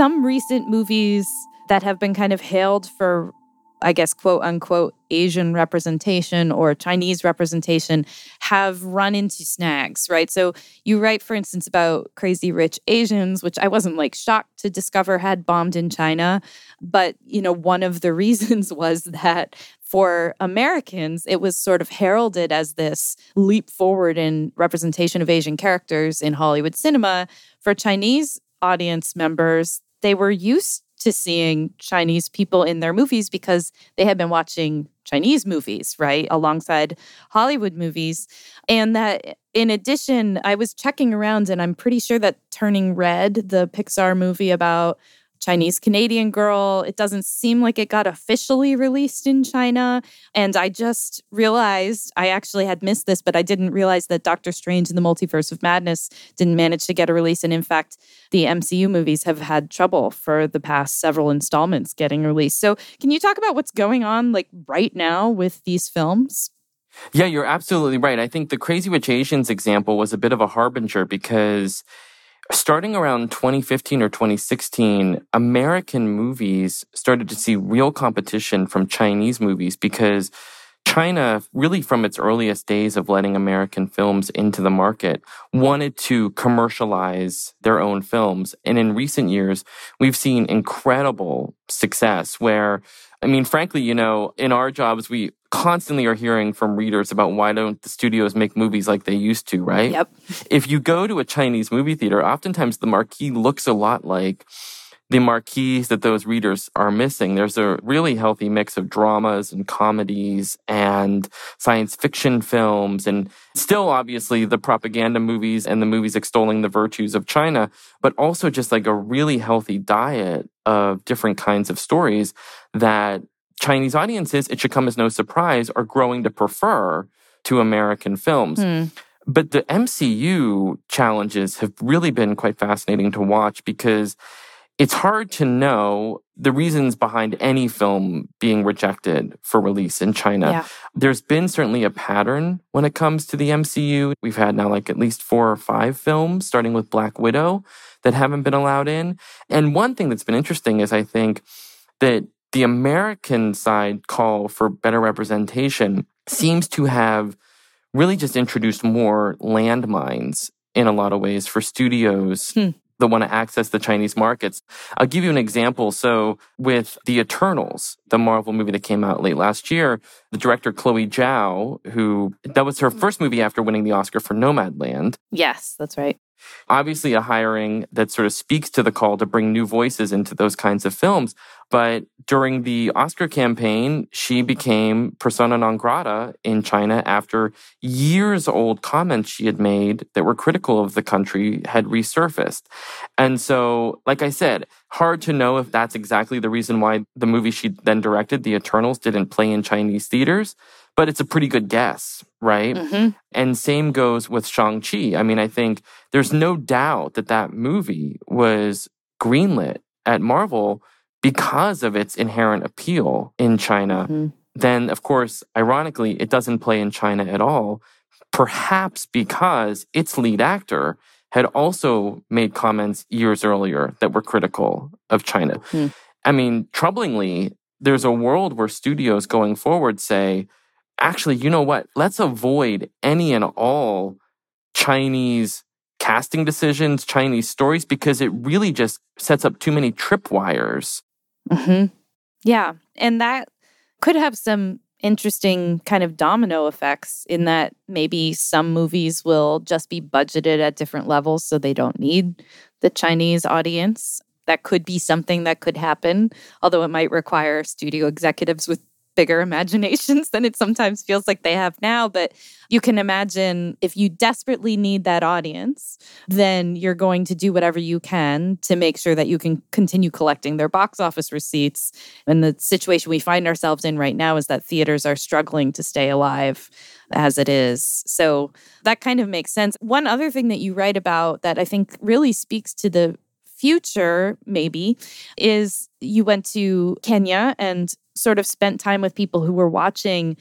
Some recent movies that have been kind of hailed for I guess, quote unquote, Asian representation or Chinese representation have run into snags, right? So you write, for instance, about Crazy Rich Asians, which I wasn't like shocked to discover had bombed in China. But, you know, one of the reasons was that for Americans, it was sort of heralded as this leap forward in representation of Asian characters in Hollywood cinema. For Chinese audience members, they were used to seeing Chinese people in their movies because they had been watching Chinese movies, right, alongside Hollywood movies. And that in addition, I was checking around and I'm pretty sure that Turning Red, the Pixar movie about Chinese Canadian Girl. It doesn't seem like it got officially released in China. And I just realized I actually had missed this, but I didn't realize that Doctor Strange in the Multiverse of Madness didn't manage to get a release. And in fact, the MCU movies have had trouble for the past several installments getting released. So, can you talk about what's going on like right now with these films? Yeah, you're absolutely right. I think the Crazy Rich Asians example was a bit of a harbinger because starting around 2015 or 2016, American movies started to see real competition from Chinese movies because China, really from its earliest days of letting American films into the market, wanted to commercialize their own films. And in recent years, we've seen incredible success where I mean, frankly, you know, in our jobs, we constantly are hearing from readers about why don't the studios make movies like they used to, right? Yep. If you go to a Chinese movie theater, oftentimes the marquee looks a lot like the marquees that those readers are missing. There's a really healthy mix of dramas and comedies and science fiction films and still obviously the propaganda movies and the movies extolling the virtues of China, but also just like a really healthy diet of different kinds of stories that Chinese audiences, it should come as no surprise, are growing to prefer to American films. Hmm. But the MCU challenges have really been quite fascinating to watch because it's hard to know the reasons behind any film being rejected for release in China. Yeah. There's been certainly a pattern when it comes to the MCU. We've had now like at least four or five films, starting with Black Widow, that haven't been allowed in. And one thing that's been interesting is I think that the American side call for better representation seems to have really just introduced more landmines in a lot of ways for studios Hmm. that want to access the Chinese markets. I'll give you an example. So with The Eternals, the Marvel movie that came out late last year, the director Chloe Zhao, who that was her first movie after winning the Oscar for Nomadland, Yes, that's right. Obviously a hiring that sort of speaks to the call to bring new voices into those kinds of films. But during the Oscar campaign, she became persona non grata in China after years old comments she had made that were critical of the country had resurfaced. And so, like I said, hard to know if that's exactly the reason why the movie she then directed, The Eternals, didn't play in Chinese theaters, but it's a pretty good guess, right? Mhm. And same goes with Shang-Chi. I mean, I think there's no doubt that that movie was greenlit at Marvel because of its inherent appeal in China. Mhm. Then, of course, ironically, it doesn't play in China at all, perhaps because its lead actor had also made comments years earlier that were critical of China. Hmm. I mean, troublingly, there's a world where studios going forward say, actually, you know what? Let's avoid any and all Chinese casting decisions, Chinese stories, because it really just sets up too many tripwires. hmm Yeah. And that could have some interesting kind of domino effects in that maybe some movies will just be budgeted at different levels so they don't need the Chinese audience. That could be something that could happen, although it might require studio executives with bigger imaginations than it sometimes feels like they have now. But you can imagine if you desperately need that audience, then you're going to do whatever you can to make sure that you can continue collecting their box office receipts. And the situation we find ourselves in right now is that theaters are struggling to stay alive as it is. So that kind of makes sense. One other thing that you write about that I think really speaks to the future, maybe, is you went to Kenya and sort of spent time with people who were watching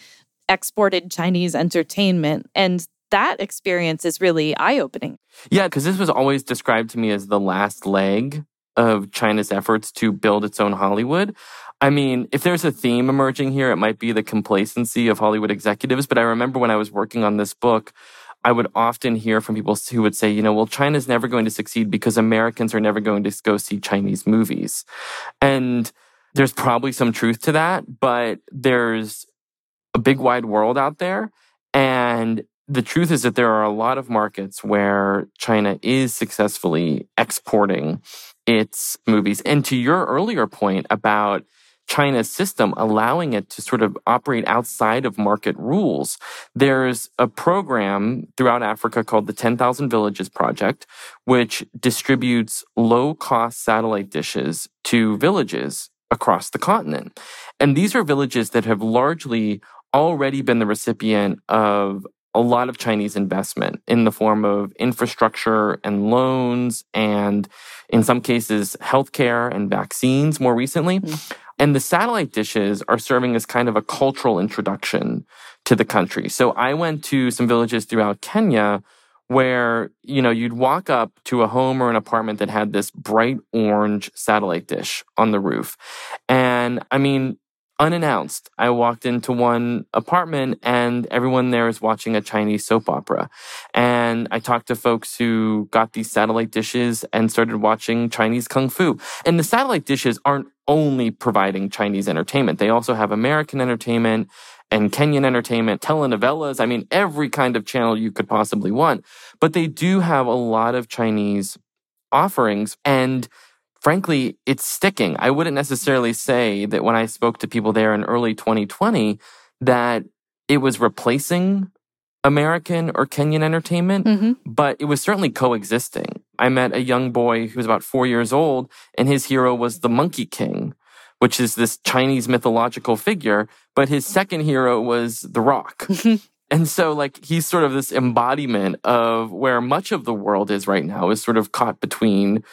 exported Chinese entertainment. And that experience is really eye opening. Yeah, because this was always described to me as the last leg of China's efforts to build its own Hollywood. I mean, if there's a theme emerging here, it might be the complacency of Hollywood executives. But I remember when I was working on this book, I would often hear from people who would say, you know, well, China's never going to succeed because Americans are never going to go see Chinese movies. And there's probably some truth to that, but there's a big wide world out there. And the truth is that there are a lot of markets where China is successfully exporting its movies. And to your earlier point about China's system allowing it to sort of operate outside of market rules. There's a program throughout Africa called the 10,000 Villages Project, which distributes low cost satellite dishes to villages across the continent. And these are villages that have largely already been the recipient of a lot of Chinese investment in the form of infrastructure and loans, and in some cases, healthcare and vaccines more recently. Mm. And the satellite dishes are serving as kind of a cultural introduction to the country. So I went to some villages throughout Kenya where, you know, you'd walk up to a home or an apartment that had this bright orange satellite dish on the roof. And I mean, unannounced, I walked into one apartment and everyone there is watching a Chinese soap opera. And I talked to folks who got these satellite dishes and started watching Chinese kung fu. And the satellite dishes aren't only providing Chinese entertainment. They also have American entertainment and Kenyan entertainment, telenovelas. I mean, every kind of channel you could possibly want. But they do have a lot of Chinese offerings. And frankly, it's sticking. I wouldn't necessarily say that when I spoke to people there in early 2020 that it was replacing American or Kenyan entertainment, mm-hmm. but it was certainly coexisting. I met a young boy who was about four years old, and his hero was the Monkey King, which is this Chinese mythological figure, but his second hero was The Rock. And so, like, he's sort of this embodiment of where much of the world is right now, is sort of caught between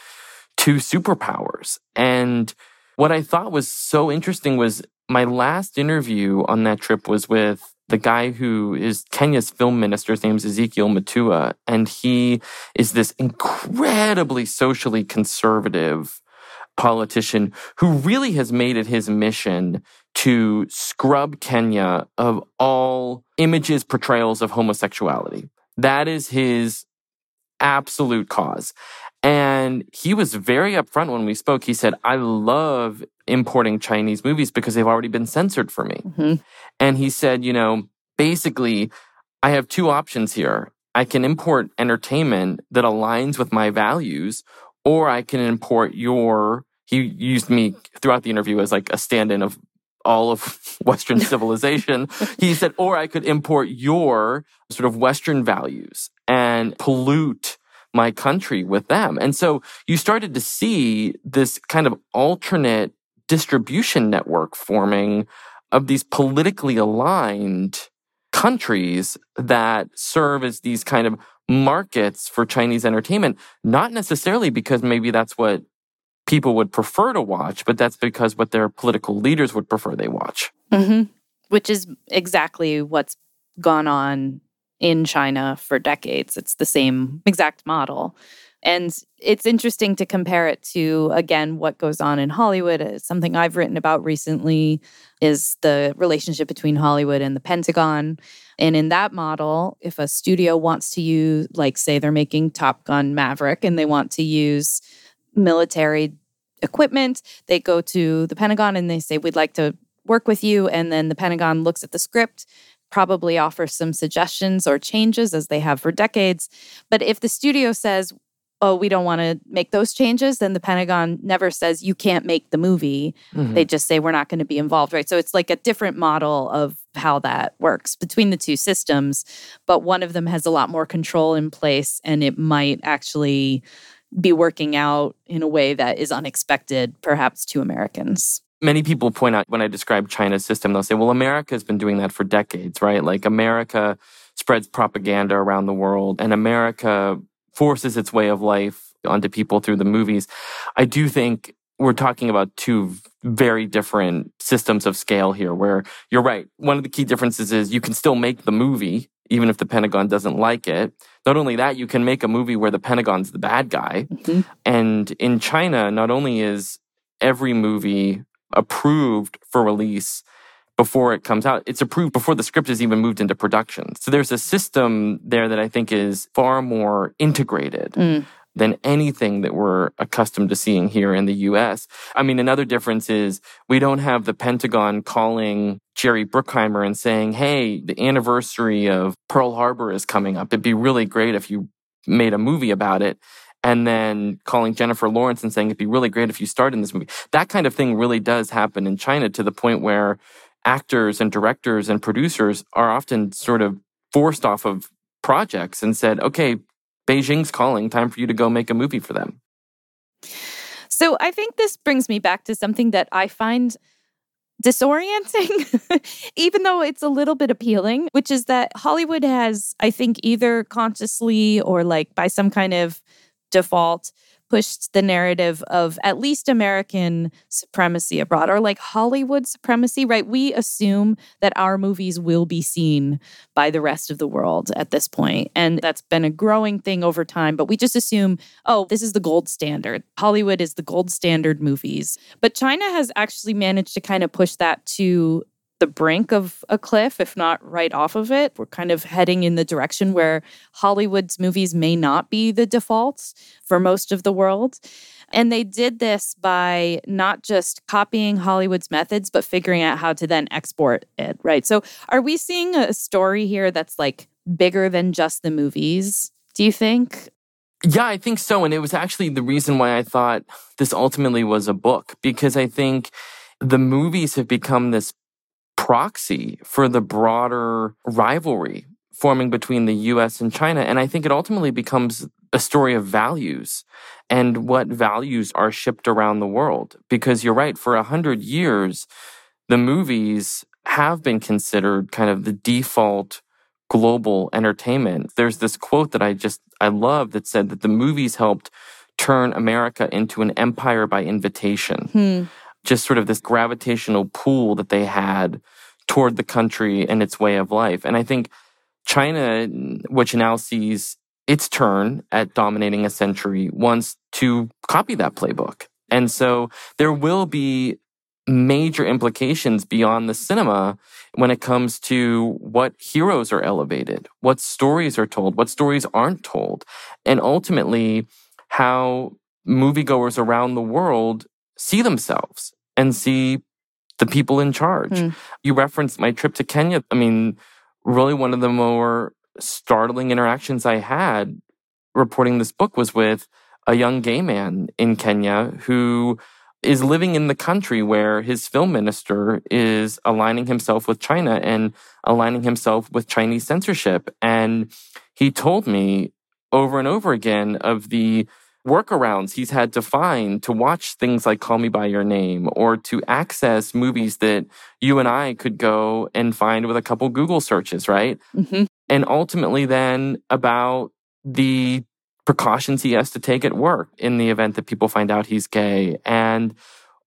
two superpowers. And what I thought was so interesting was my last interview on that trip was with the guy who is Kenya's film minister. His name is Ezekiel Mutua. And he is this incredibly socially conservative politician who really has made it his mission to scrub Kenya of all images, portrayals of homosexuality. That is his absolute cause. And he was very upfront when we spoke. He said, I love importing Chinese movies because they've already been censored for me. Mm-hmm. And he said, you know, basically, I have two options here. I can import entertainment that aligns with my values, or I can import your. He used me throughout the interview as like a stand in of all of Western civilization. he said, or I could import your sort of Western values and pollute my country with them. And so you started to see this kind of alternate distribution network forming of these politically aligned countries that serve as these kind of markets for Chinese entertainment, not necessarily because maybe that's what people would prefer to watch, but that's because what their political leaders would prefer they watch. Mm-hmm. Which is exactly what's gone on in China for decades. It's the same exact model. And it's interesting to compare it to, again, what goes on in Hollywood. Uh, something I've written about recently is the relationship between Hollywood and the Pentagon. And in that model, if a studio wants to use, like, say, they're making Top Gun Maverick and they want to use military equipment, they go to the Pentagon and they say, We'd like to work with you. And then the Pentagon looks at the script probably offers some suggestions or changes as they have for decades. But if the studio says, oh, we don't want to make those changes, then the Pentagon never says you can't make the movie. Mm-hmm. They just say we're not going to be involved, right? So it's like a different model of how that works between the two systems. But one of them has a lot more control in place and it might actually be working out in a way that is unexpected, perhaps to Americans many people point out when I describe China's system, they'll say, well, America has been doing that for decades, right? Like America spreads propaganda around the world and America forces its way of life onto people through the movies. I do think we're talking about two very different systems of scale here where you're right. One of the key differences is you can still make the movie even if the Pentagon doesn't like it. Not only that, you can make a movie where the Pentagon's the bad guy. Mm-hmm. And in China, not only is every movie approved for release before it comes out. It's approved before the script is even moved into production. So there's a system there that I think is far more integrated. Mm. Than anything that we're accustomed to seeing here in the US. I mean, another difference is we don't have the Pentagon calling Jerry Bruckheimer and saying, Hey, the anniversary of Pearl Harbor is coming up. It'd be really great if you made a movie about it and then calling Jennifer Lawrence and saying it'd be really great if you starred in this movie. That kind of thing really does happen in China to the point where actors and directors and producers are often sort of forced off of projects and said, okay, Beijing's calling, time for you to go make a movie for them. So I think this brings me back to something that I find disorienting, even though it's a little bit appealing, which is that Hollywood has, I think, either consciously or like by some kind of default, pushed the narrative of at least American supremacy abroad or like Hollywood supremacy, right? We assume that our movies will be seen by the rest of the world at this point. And that's been a growing thing over time. But we just assume, oh, this is the gold standard. Hollywood is the gold standard movies. But China has actually managed to kind of push that to the brink of a cliff, if not right off of it. We're kind of heading in the direction where Hollywood's movies may not be the defaults for most of the world. And they did this by not just copying Hollywood's methods, but figuring out how to then export it, right? So, are we seeing a story here that's like bigger than just the movies, do you think? Yeah, I think so. And it was actually the reason why I thought this ultimately was a book, because I think the movies have become this proxy for the broader rivalry forming between the US and China. And I think it ultimately becomes a story of values and what values are shipped around the world. Because you're right, for a hundred years, the movies have been considered kind of the default global entertainment. There's this quote that I just, I love that said that the movies helped turn America into an empire by invitation. Hmm just sort of this gravitational pull that they had toward the country and its way of life. And I think China, which now sees its turn at dominating a century, wants to copy that playbook. And so there will be major implications beyond the cinema when it comes to what heroes are elevated, what stories are told, what stories aren't told, and ultimately how moviegoers around the world see themselves and see the people in charge. Mm. You referenced my trip to Kenya. I mean, really one of the more startling interactions I had reporting this book was with a young gay man in Kenya who is living in the country where his film minister is aligning himself with China and aligning himself with Chinese censorship. And he told me over and over again of the workarounds he's had to find to watch things like Call Me By Your Name or to access movies that you and I could go and find with a couple Google searches, right? Mm-hmm. And ultimately, then about the precautions he has to take at work in the event that people find out he's gay and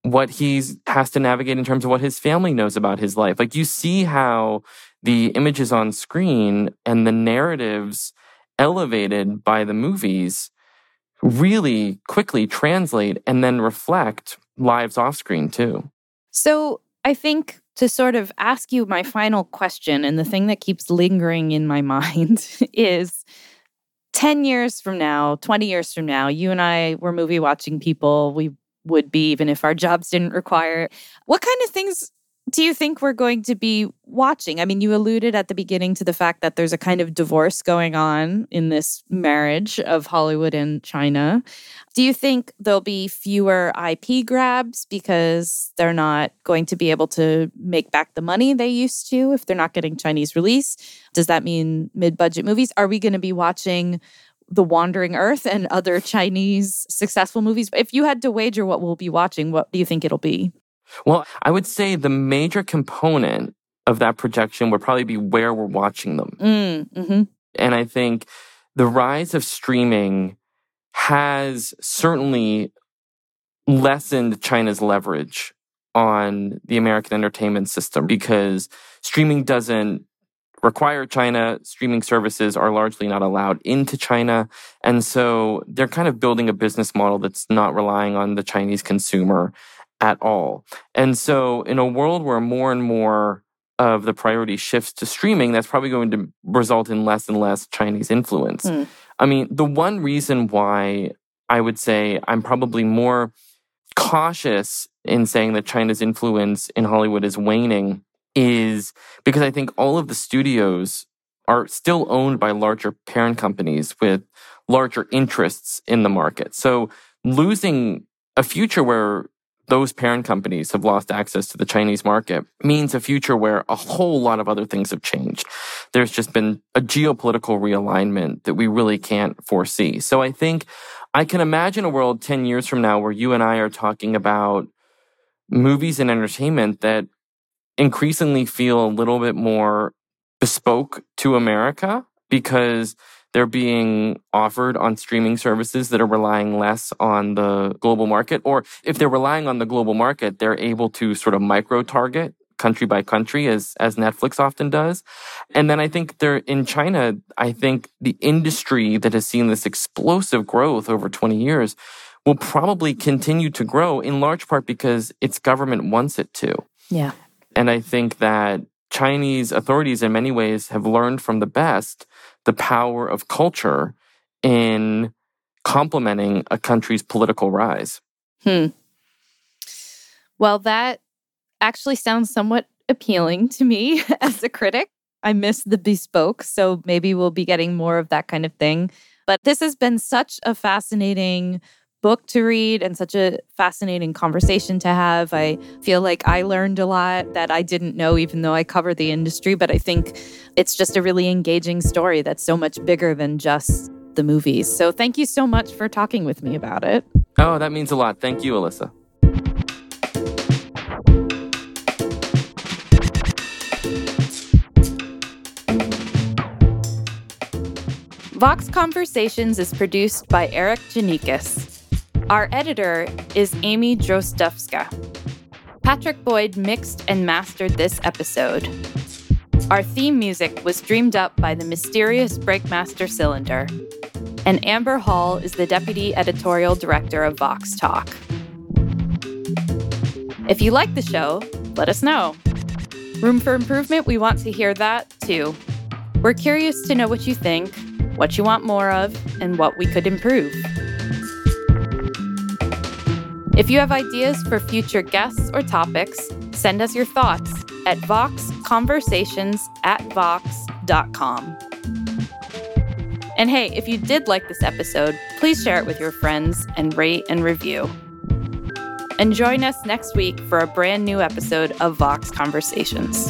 what he has to navigate in terms of what his family knows about his life. Like you see how the images on screen and the narratives elevated by the movies really quickly translate and then reflect lives off screen too. So I think to sort of ask you my final question, and the thing that keeps lingering in my mind is 10 years from now, 20 years from now, you and I were movie watching people. We would be, even if our jobs didn't require. What kind of things do you think we're going to be watching? I mean, you alluded at the beginning to the fact that there's a kind of divorce going on in this marriage of Hollywood and China. Do you think there'll be fewer IP grabs because they're not going to be able to make back the money they used to if they're not getting Chinese release? Does that mean mid budget movies? Are we going to be watching? The Wandering Earth and other Chinese successful movies. If you had to wager what we'll be watching, what do you think it'll be? Well, I would say the major component of that projection would probably be where we're watching them. Mm, mm-hmm. And I think the rise of streaming has certainly lessened China's leverage on the American entertainment system because streaming doesn't require China. Streaming services are largely not allowed into China. And so they're kind of building a business model that's not relying on the Chinese consumer at all. And so, in a world where more and more of the priority shifts to streaming, that's probably going to result in less and less Chinese influence. Mm. I mean, the one reason why I would say I'm probably more cautious in saying that China's influence in Hollywood is waning is because I think all of the studios are still owned by larger parent companies with larger interests in the market. So losing a future where those parent companies have lost access to the Chinese market means a future where a whole lot of other things have changed. There's just been a geopolitical realignment that we really can't foresee. So I think I can imagine a world 10 years from now where you and I are talking about movies and entertainment that increasingly feel a little bit more bespoke to America because they're being offered on streaming services that are relying less on the global market. Or if they're relying on the global market, they're able to sort of micro target country by country as, as Netflix often does. And then I think they're in China, I think the industry that has seen this explosive growth over 20 years will probably continue to grow in large part because its government wants it to. Yeah. And I think that Chinese authorities, in many ways, have learned from the best the power of culture in complementing a country's political rise. Hmm. Well, that actually sounds somewhat appealing to me as a critic. I miss the bespoke, so maybe we'll be getting more of that kind of thing. But this has been such a fascinating book to read and such a fascinating conversation to have. I feel like I learned a lot that I didn't know, even though I cover the industry. But I think it's just a really engaging story that's so much bigger than just the movies. So thank you so much for talking with me about it. Oh, that means a lot. Thank you, Alissa. Vox Conversations is produced by Erikk Geannikis. Our editor is Amy Drozdowska. Patrick Boyd mixed and mastered this episode. Our theme music was dreamed up by the mysterious Breakmaster Cylinder. And Amber Hall is the deputy editorial director of Vox Talk. If you like the show, let us know. Room for improvement, we want to hear that too. We're curious to know what you think, what you want more of, and what we could improve. If you have ideas for future guests or topics, send us your thoughts at voxconversations at vox.com. And hey, if you did like this episode, please share it with your friends and rate and review. And join us next week for a brand new episode of Vox Conversations.